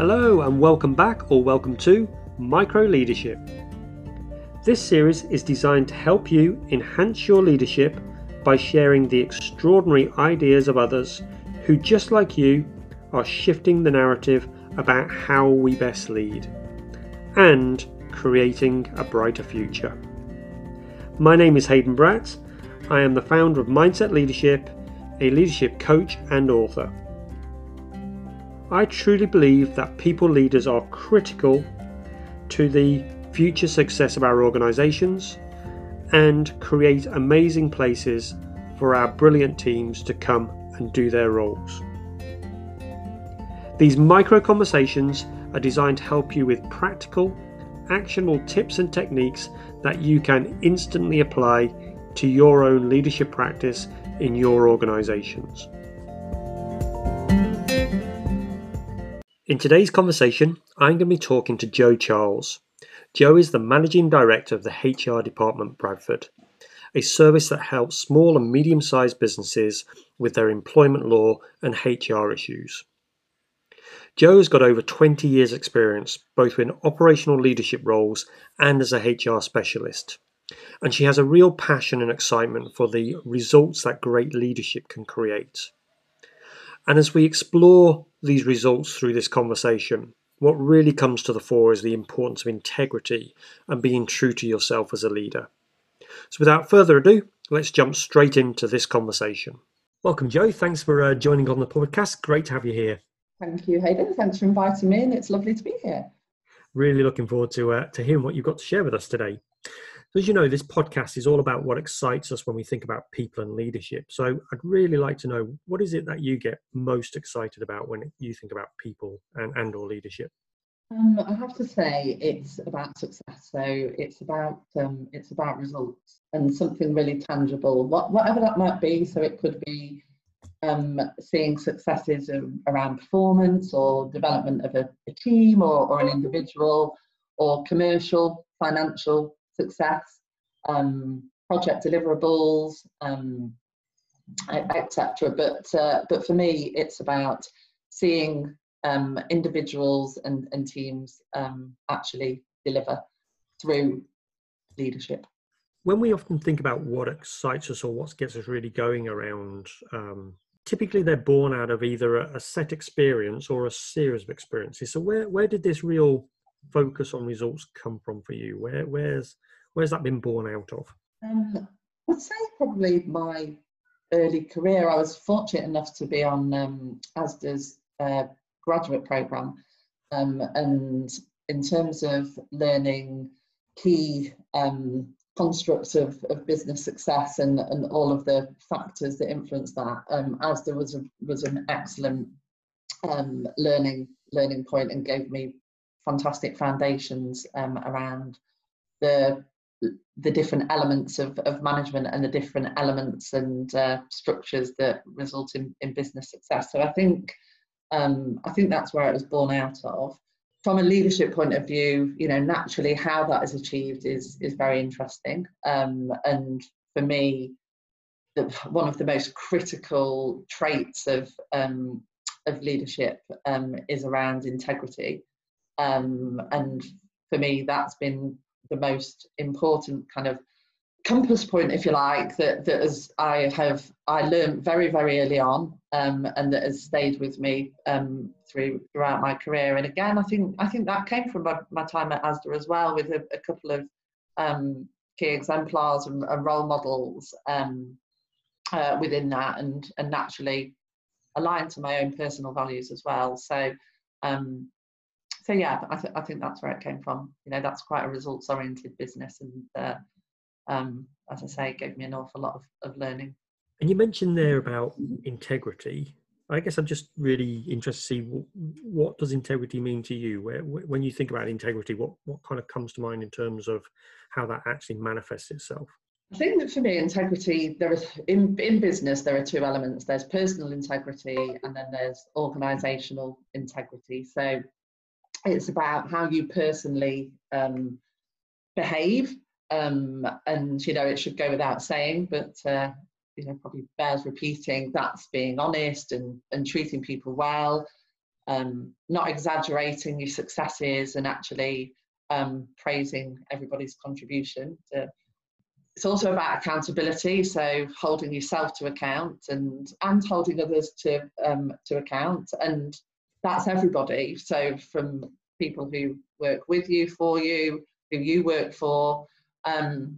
Hello, and welcome back or welcome to Micro Leadership. This series is designed to help you enhance your leadership by sharing the extraordinary ideas of others who, just like you, are shifting the narrative about how we best lead and creating a brighter future. My name is Hayden Bratt. I am the founder of Mindset Leadership, a leadership coach and author. I truly believe that people leaders are critical to the future success of our organisations and create amazing places for our brilliant teams to come and do their roles. These micro conversations are designed to help you with practical, actionable tips and techniques that you can instantly apply to your own leadership practice in your organisations. In today's conversation, I'm going to be talking to Joe Charles. Joe is the Managing Director of the HR Department Bradford, a service that helps small and medium sized businesses with their employment law and HR issues. Joe has got over 20 years' experience both in operational leadership roles and as a HR specialist. And she has a real passion and excitement for the results that great leadership can create. And as we explore these results through this conversation, what really comes to the fore is the importance of integrity and being true to yourself as a leader. So, without further ado, let's jump straight into this conversation. Welcome, Joe. Thanks for uh, joining on the podcast. Great to have you here. Thank you, Hayden. Thanks for inviting me in. It's lovely to be here. Really looking forward to uh, to hearing what you've got to share with us today. So as you know, this podcast is all about what excites us when we think about people and leadership. So I'd really like to know what is it that you get most excited about when you think about people and, and or leadership? Um, I have to say it's about success. So it's about um, it's about results and something really tangible, what, whatever that might be. So it could be um, seeing successes around performance or development of a, a team or, or, an individual or commercial, financial success, um, project deliverables, um, etc. But uh, but for me, it's about seeing um, individuals and, and teams um, actually deliver through leadership. When we often think about what excites us or what gets us really going around, um, typically they're born out of either a, a set experience or a series of experiences. So where where did this real focus on results come from for you? Where where's Where's that been born out of? Um, I'd say probably my early career. I was fortunate enough to be on um, ASDA's uh, graduate program, um, and in terms of learning key um, constructs of, of business success and, and all of the factors that influence that, um, ASDA was a, was an excellent um, learning learning point and gave me fantastic foundations around the the different elements of, of management and the different elements and uh, structures that result in, in business success. So I think um, I think that's where it was born out of. From a leadership point of view, you know, naturally how that is achieved is is very interesting. Um, and for me, the, one of the most critical traits of um, of leadership um, is around integrity. Um, and for me, that's been the most important kind of compass point, if you like, that, that as I have I learned very, very early on um, and that has stayed with me um, through throughout my career. And again, I think I think that came from my, my time at ASDA as well, with a, a couple of um, key exemplars and, and role models um, uh, within that, and and naturally aligned to my own personal values as well. So um, so yeah, I, th- I think that's where it came from. You know, that's quite a results oriented business, and uh, um, as I say, it gave me an awful lot of, of learning. And you mentioned there about integrity. I guess I'm just really interested to see what, what does integrity mean to you. Where, when you think about integrity, what what kind of comes to mind in terms of how that actually manifests itself? I think that for me, integrity there is in in business there are two elements. There's personal integrity, and then there's organisational integrity. So it's about how you personally um, behave um, and you know it should go without saying but uh, you know probably bears repeating that's being honest and and treating people well um, not exaggerating your successes and actually um, praising everybody's contribution. To, it's also about accountability, so holding yourself to account and and holding others to um, to account, and that's everybody. So from people who work with you, for you, who you work for, um,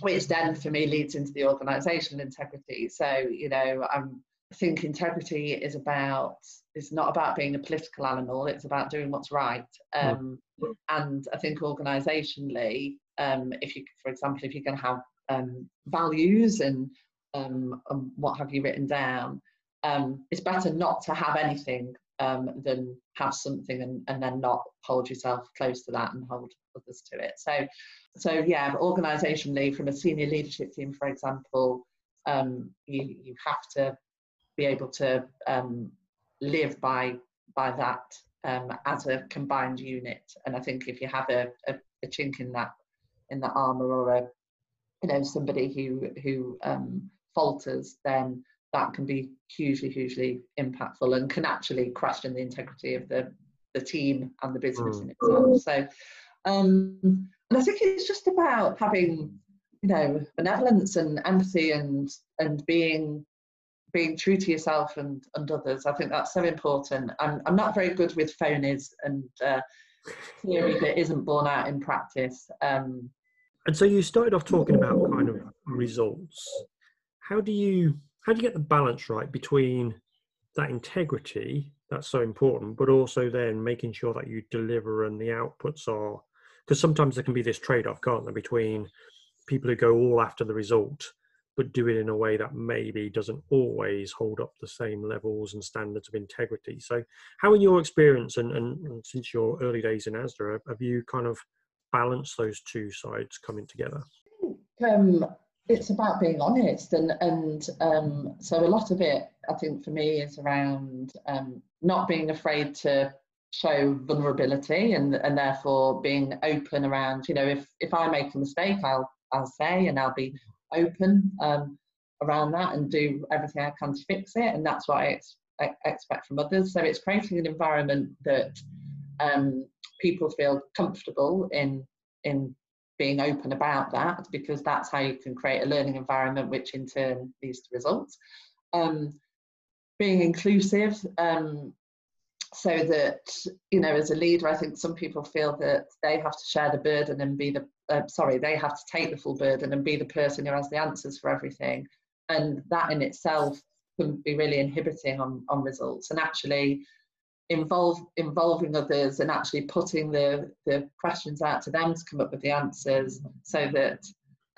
which then for me leads into the organisational integrity. So you know, I'm I think integrity is about it's not about being a political animal. It's about doing what's right. Um, mm. And I think organisationally, um, if you, for example, if you're going to have um, values and, um, and, what have you written down, um, it's better not to have anything um, than have something and, and then not hold yourself close to that and hold others to it. So, so yeah, organisationally, from a senior leadership team, for example, you you have to be able to um, live by by that um, as a combined unit. And I think if you have a, a, a, chink in that in the armor or a you know somebody who who um, falters, then that can be hugely hugely impactful and can actually question the integrity of the the team and the business mm. in itself. So, um, and I think it's just about having you know benevolence and empathy and and being being true to yourself and, and others. I think that's so important. I'm, I'm not very good with phonies and uh, theory that isn't borne out in practice. Um, and so you started off talking about kind of results. How do you how do you get the balance right between that integrity that's so important, but also then making sure that you deliver and the outputs are because sometimes there can be this trade off, can't there, between people who go all after the result but do it in a way that maybe doesn't always hold up the same levels and standards of integrity. So, how, in your experience and, and, and since your early days in ASDA, have you kind of balanced those two sides coming together? Um, it's about being honest, and and um, so a lot of it, I think, for me, is around um, not being afraid to show vulnerability and and therefore being open around you know if if i make a mistake i'll i'll say and i'll be open um, around that and do everything I can to fix it. And that's what I, ex- I expect from others. So it's creating an environment that um, people feel comfortable in in being open about that because that's how you can create a learning environment which in turn leads to results. Um, being inclusive um, so that you know as a leader i think some people feel that they have to share the burden and be the uh, sorry they have to take the full burden and be the person who has the answers for everything and that in itself can be really inhibiting on on results and actually involve involving others and actually putting the the questions out to them to come up with the answers so that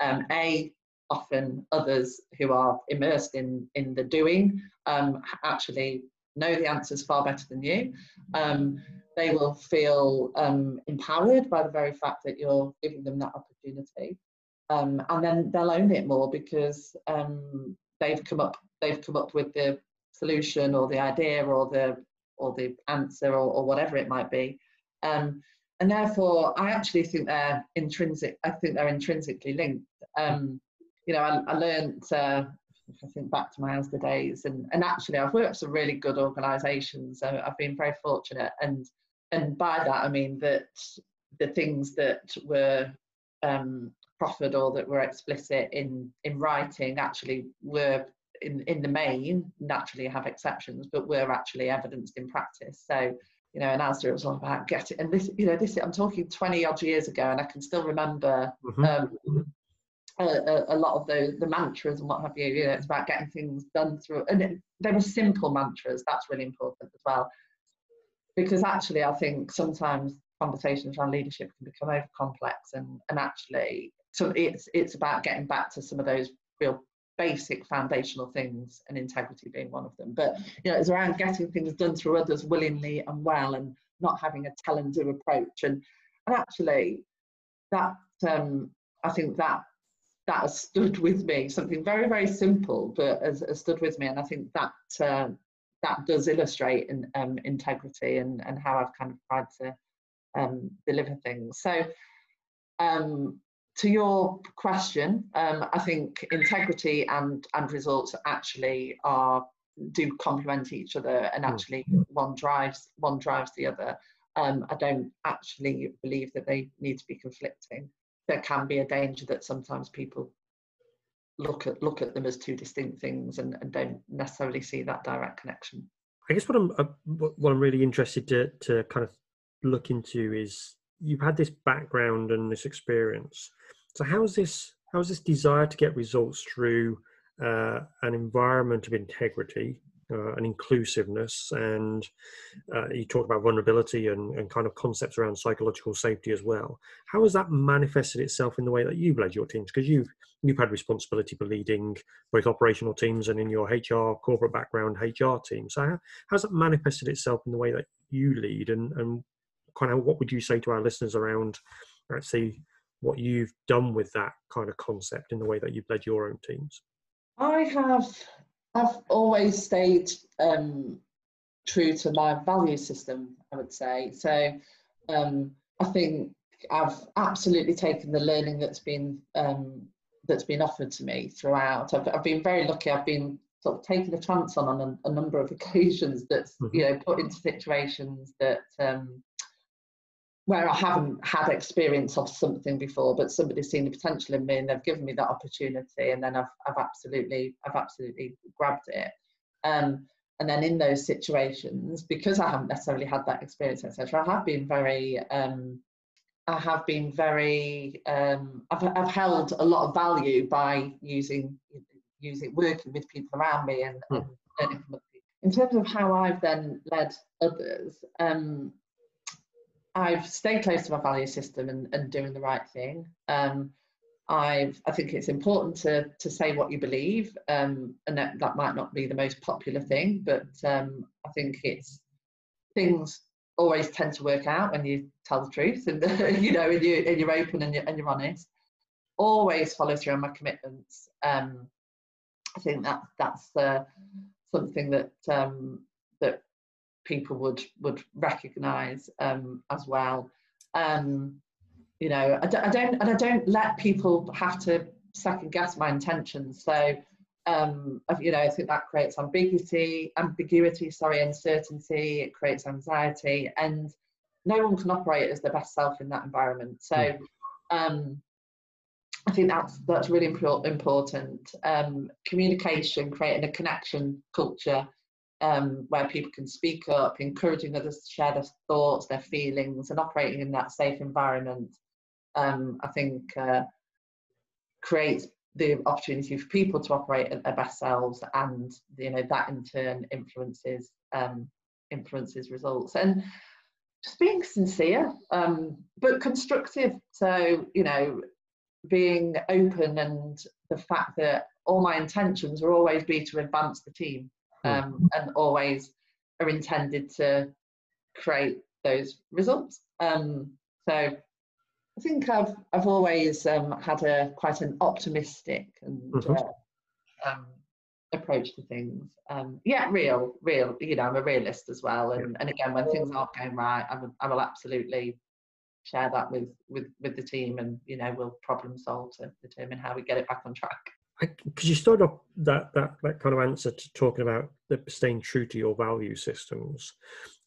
um, a often others who are immersed in in the doing um, actually know the answers far better than you. Um, they will feel um, empowered by the very fact that you're giving them that opportunity. Um, and then they'll own it more because um, they've come up they've come up with the solution or the idea or the or the answer or, or whatever it might be. Um, and therefore, I actually think they're intrinsic. I think they're intrinsically linked. Um, you know, I, I learned uh, I think back to my ASDA days, and, and actually I've worked for some really good organisations. So I've been very fortunate, and and by that I mean that the things that were um, proffered or that were explicit in in writing actually were in in the main naturally have exceptions, but were actually evidenced in practice. So you know, and ASDA it was all about getting and this you know this I'm talking 20 odd years ago, and I can still remember. Mm-hmm. Um, a, a, lot of the the mantras and what have you. You know, it's about getting things done through, and it, they were simple mantras. That's really important as well, because actually, I think sometimes conversations around leadership can become over complex, and and actually, so it's it's about getting back to some of those real basic foundational things, and integrity being one of them. But you know, it's around getting things done through others willingly and well, and not having a tell and do approach, and and actually, that um, I think that that has stood with me. Something very, very simple, but has, has stood with me. And I think that uh, that does illustrate in, um, integrity and, and how I've kind of tried to um, deliver things. So, um, to your question, um, I think integrity and, and results actually are do complement each other and hmm. actually one drives one drives the other. Um, i don't actually believe that they need to be conflicting. There can be a danger that sometimes people look at look at them as two distinct things and, and don't necessarily see that direct connection. I guess what i'm uh, what i'm really interested to to kind of look into is you've had this background and this experience. So how's this how's this desire to get results through uh, an environment of integrity uh, and inclusiveness? And uh, you talked about vulnerability and, and kind of concepts around psychological safety as well. How has that manifested itself in the way that you've led your teams? Because you've you've had responsibility for leading both operational teams and in your hr corporate background hr team so how, how's that manifested itself in the way that you lead and, and kind of what would you say to our listeners around let's say what you've done with that kind of concept in the way that you've led your own teams i have I've always stayed um, true to my value system, I would say. So um, I think I've absolutely taken the learning that's been um, that's been offered to me throughout. I've, I've been very lucky. I've been sort of taking a chance on on a, a number of occasions that's mm-hmm. you know put into situations that um, where I haven't had experience of something before, but somebody's seen the potential in me and they've given me that opportunity, and then I've I've absolutely I've absolutely grabbed it. Um, and then in those situations, because I haven't necessarily had that experience, etc., I have been very um, I have been very um, I've I've held a lot of value by using using working with people around me and, hmm. and learning from other people. In terms of how I've then led others, um, I've stayed close to my value system and, and doing the right thing. Um, I've, I think it's important to, to say what you believe, um, and that, that might not be the most popular thing, but um, I think it's things always tend to work out when you tell the truth and you know and, you, and you're open and you're, and you're honest. Always follow through on my commitments. Um, I think that that's uh, something that um, that people would would recognise um, as well. Um, you know, I don't, I don't, and I don't let people have to second guess my intentions. So, um, you know, I think that creates ambiguity, ambiguity, sorry, uncertainty. It creates anxiety, and no one can operate as their best self in that environment. So, hmm. um, I think that's that's really important. Um, communication, creating a connection culture um, where people can speak up, encouraging others to share their thoughts, their feelings, and operating in that safe environment, um, I think uh, creates the opportunity for people to operate at their best selves, and you know that in turn influences um, influences results. And just being sincere, um, but constructive. So you know, being open and the fact that all my intentions will always be to advance the team. Um, and always are intended to create those results. Um, so I think I've I've always um, had a quite an optimistic and mm-hmm. uh, um, approach to things. Um, yeah, real, real. You know, I'm a realist as well, and, and again, when things aren't going right, I will, I will absolutely share that with with with the team, and you know, we'll problem solve to determine how we get it back on track because you started off that, that that kind of answer to talking about the staying true to your value systems.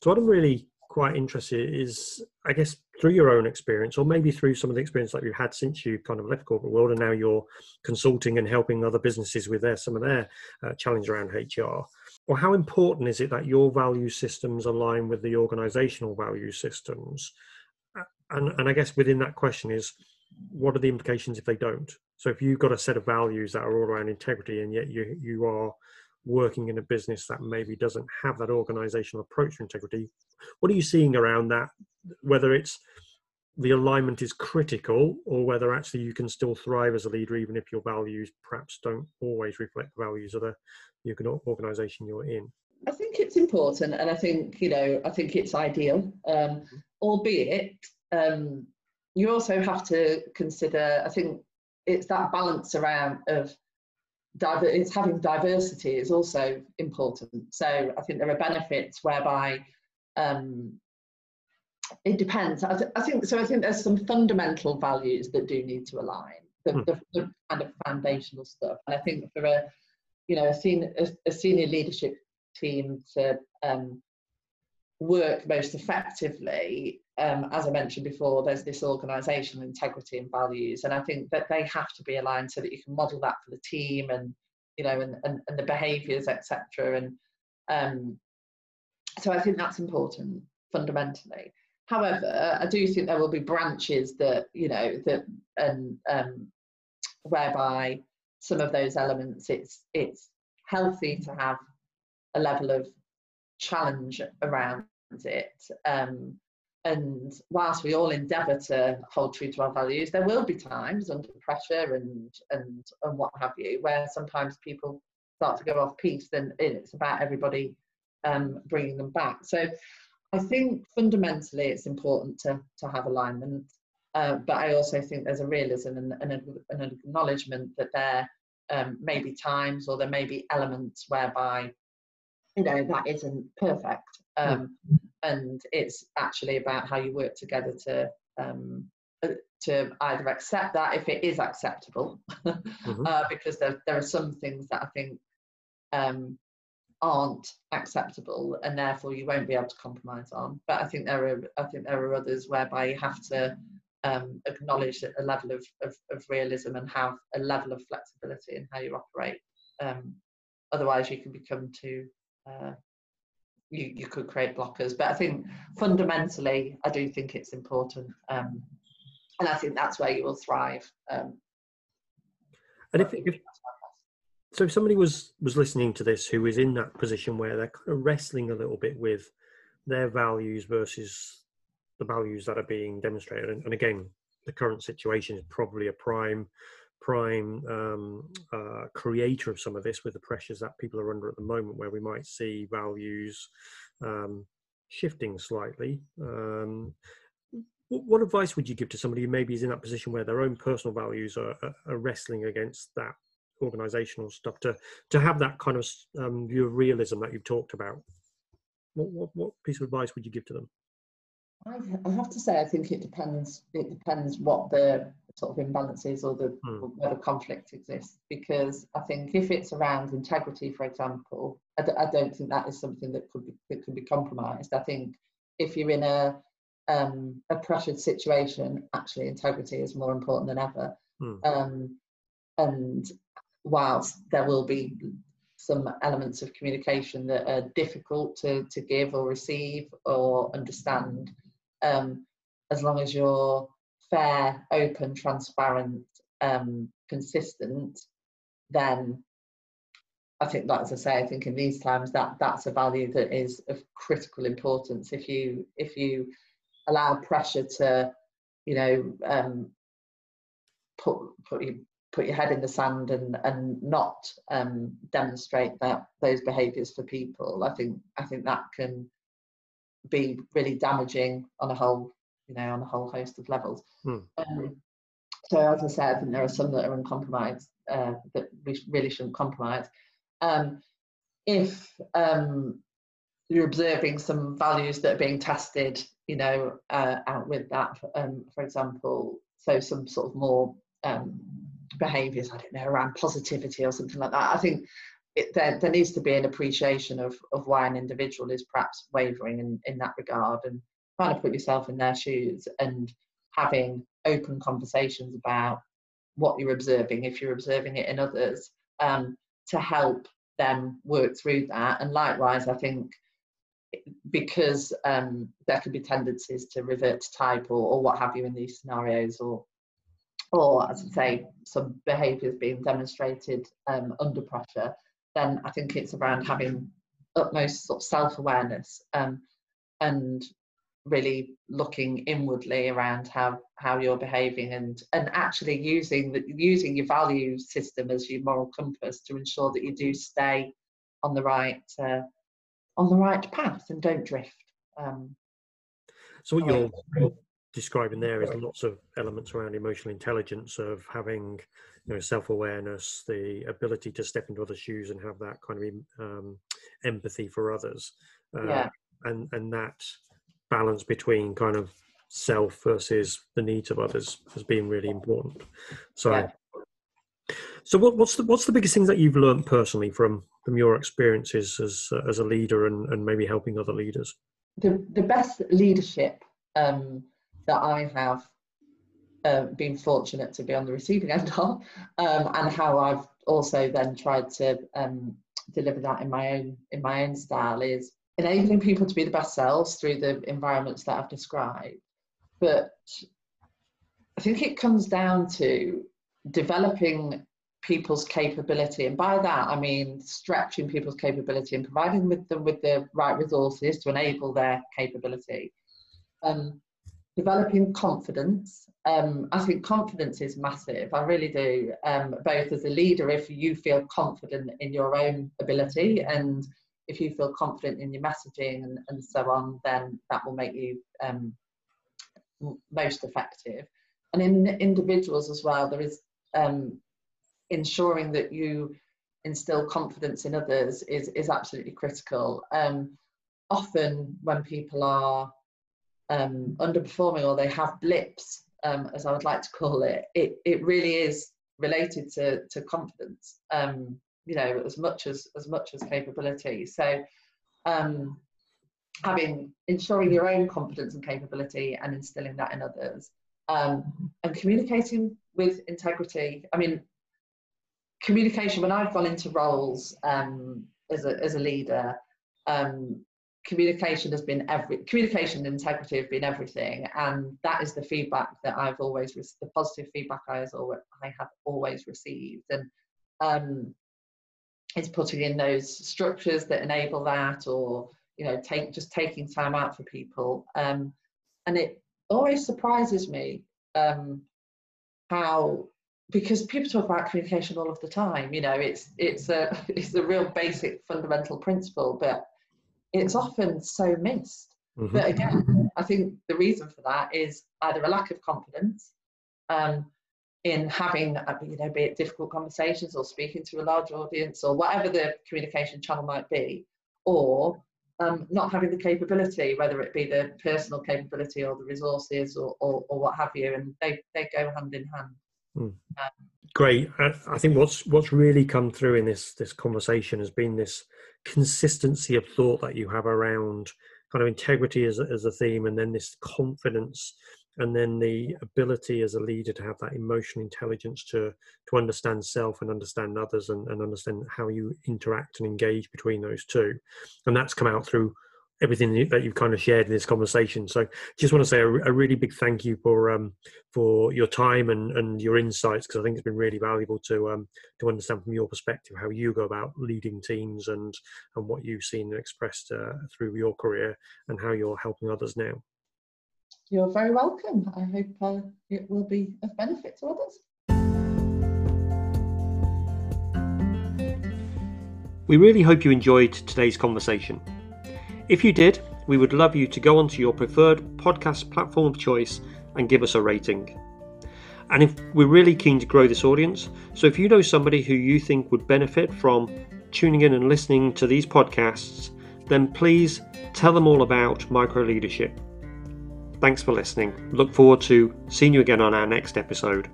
So what I'm really quite interested is, I guess, through your own experience, or maybe through some of the experience that you've had since you kind of left corporate world, and now you're consulting and helping other businesses with their some of their uh, challenge around HR. Or how important is it that your value systems align with the organisational value systems? And and I guess within that question is, what are the implications if they don't? So if you've got a set of values that are all around integrity, and yet you you are working in a business that maybe doesn't have that organizational approach to integrity, what are you seeing around that? Whether it's the alignment is critical, or whether actually you can still thrive as a leader even if your values perhaps don't always reflect the values of the, the organization you're in. I think it's important, and I think you know, I think it's ideal, um, albeit um, you also have to consider. I think it's that balance around of diver- it's having diversity is also important. So I think there are benefits whereby um, it depends. I, th- I, think so. I think there's some fundamental values that do need to align, the, hmm. the, the kind of foundational stuff. And I think for a you know a senior, a, a senior leadership team to um, work most effectively, um, as I mentioned before, there's this organisational integrity and values, and I think that they have to be aligned so that you can model that for the team and you know and and, and the behaviours, etc. And um, so I think that's important fundamentally. However, I do think there will be branches that you know that and um, whereby some of those elements it's it's healthy to have a level of challenge around it. Um, and whilst we all endeavour to hold true to our values, there will be times under pressure and and and what have you, where sometimes people start to go off piece. Then it's about everybody um, bringing them back. So I think fundamentally it's important to to have alignment, uh, but I also think there's a realism and, an acknowledgement that there um, may be times or there may be elements whereby you know that isn't perfect um, yeah. And it's actually about how you work together to um, uh, to either accept that if it is acceptable mm-hmm. uh, because there, there are some things that i think um, aren't acceptable and therefore you won't be able to compromise on but i think there are i think there are others whereby you have to um, acknowledge a level of, of, of, realism and have a level of flexibility in how you operate um, otherwise you can become too uh, you, you could create blockers. But I think fundamentally, I do think it's important. Um, and I think that's where you will thrive. Um, and if, if so, if somebody was was listening to this who is in that position where they're kind of wrestling a little bit with their values versus the values that are being demonstrated, and, and again, the current situation is probably a prime prime um, uh, creator of some of this with the pressures that people are under at the moment, where we might see values um, shifting slightly. Um, what, advice would you give to somebody who maybe is in that position where their own personal values are, are, are wrestling against that organizational stuff to to have that kind of um, view of realism that you've talked about? What, what, what piece of advice would you give to them? I have to say, I think it depends. It depends what the sort of imbalances or the where the conflict exists. Because I think if it's around integrity, for example, I d- I don't think that is something that could be that could be compromised. I think if you're in a um, a pressured situation, actually integrity is more important than ever. Hmm. Um, and whilst there will be some elements of communication that are difficult to, to give or receive or understand, um, as long as you're fair, open, transparent, um, consistent, then I think that, as I say, I think in these times that that's a value that is of critical importance. If you if you allow pressure to, you know, um, put put you put your head in the sand and and not um, demonstrate that those behaviours for people, I think I think that can be really damaging on a whole, you know, on a whole host of levels. Hmm. Um, so as I said, I think there are some that are uncompromised uh, that we really shouldn't compromise. Um, if um, you're observing some values that are being tested, you know, uh, out with that, um, for example, so some sort of more um, behaviours, I don't know, around positivity or something like that. I think it, there, there needs to be an appreciation of, of why an individual is perhaps wavering in, in that regard and trying to put yourself in their shoes and having open conversations about what you're observing, if you're observing it in others, um, to help them work through that. And likewise, I think because um, there could be tendencies to revert to type or, or what have you in these scenarios, or or as I say, some behaviours being demonstrated um, under pressure, then I think it's around having utmost sort of self-awareness um, and really looking inwardly around how how you're behaving and and actually using the using your value system as your moral compass to ensure that you do stay on the right uh, on the right path and don't drift um, so what you're describing there is lots of elements around emotional intelligence of having you know self-awareness the ability to step into other shoes and have that kind of um, empathy for others uh, yeah. and and that balance between kind of self versus the needs of others has been really important so yeah. So, what, what's the what's the biggest things that you've learned personally from from your experiences as uh, as a leader and, and maybe helping other leaders? The the best leadership um, that I have uh, been fortunate to be on the receiving end of, um, and how I've also then tried to um, deliver that in my own in my own style is enabling people to be the best selves through the environments that I've described. But I think it comes down to developing people's capability. And by that, I mean stretching people's capability and providing with them with the right resources to enable their capability. Um, developing confidence. Um, I think confidence is massive. I really do. Um, both as a leader, if you feel confident in your own ability and if you feel confident in your messaging and, and so on, then that will make you um, most effective. And in individuals as well, there is um, ensuring that you instill confidence in others is, is absolutely critical. Um, often when people are um, underperforming or they have blips, um, as I would like to call it, it, it really is related to, to confidence, um, you know, as much as, as much as capability. So um, having, ensuring your own confidence and capability and instilling that in others um, and communicating with integrity. I mean, communication, when I've gone into roles um, as, a, as a leader, um, communication has been every communication and integrity have been everything and that is the feedback that i've always the positive feedback i, always, I have always received and um is putting in those structures that enable that or you know take just taking time out for people um and it always surprises me um how because people talk about communication all of the time you know it's it's a it's a real basic fundamental principle but it's often so missed. Mm-hmm. But again, I think the reason for that is either a lack of confidence um, in having, uh, you know, be it difficult conversations or speaking to a large audience or whatever the communication channel might be, or um, not having the capability, whether it be the personal capability or the resources or, or, or what have you, and they, they go hand in hand. Mm. Um, Great. I, I think what's what's really come through in this this conversation has been this consistency of thought that you have around kind of integrity as as a theme and then this confidence and then the ability as a leader to have that emotional intelligence to to understand self and understand others and, and understand how you interact and engage between those two and that's come out through everything that you've kind of shared in this conversation. So, just want to say a, a really big thank you for um, for your time and, and your insights because I think it's been really valuable to um, to understand from your perspective how you go about leading teams and and what you've seen and expressed uh, through your career and how you're helping others now. You're very welcome. I hope uh, it will be of benefit to others. We really hope you enjoyed today's conversation. If you did, we would love you to go onto your preferred podcast platform of choice and give us a rating. And if we're really keen to grow this audience, so if you know somebody who you think would benefit from tuning in and listening to these podcasts, then please tell them all about micro leadership. Thanks for listening. Look forward to seeing you again on our next episode.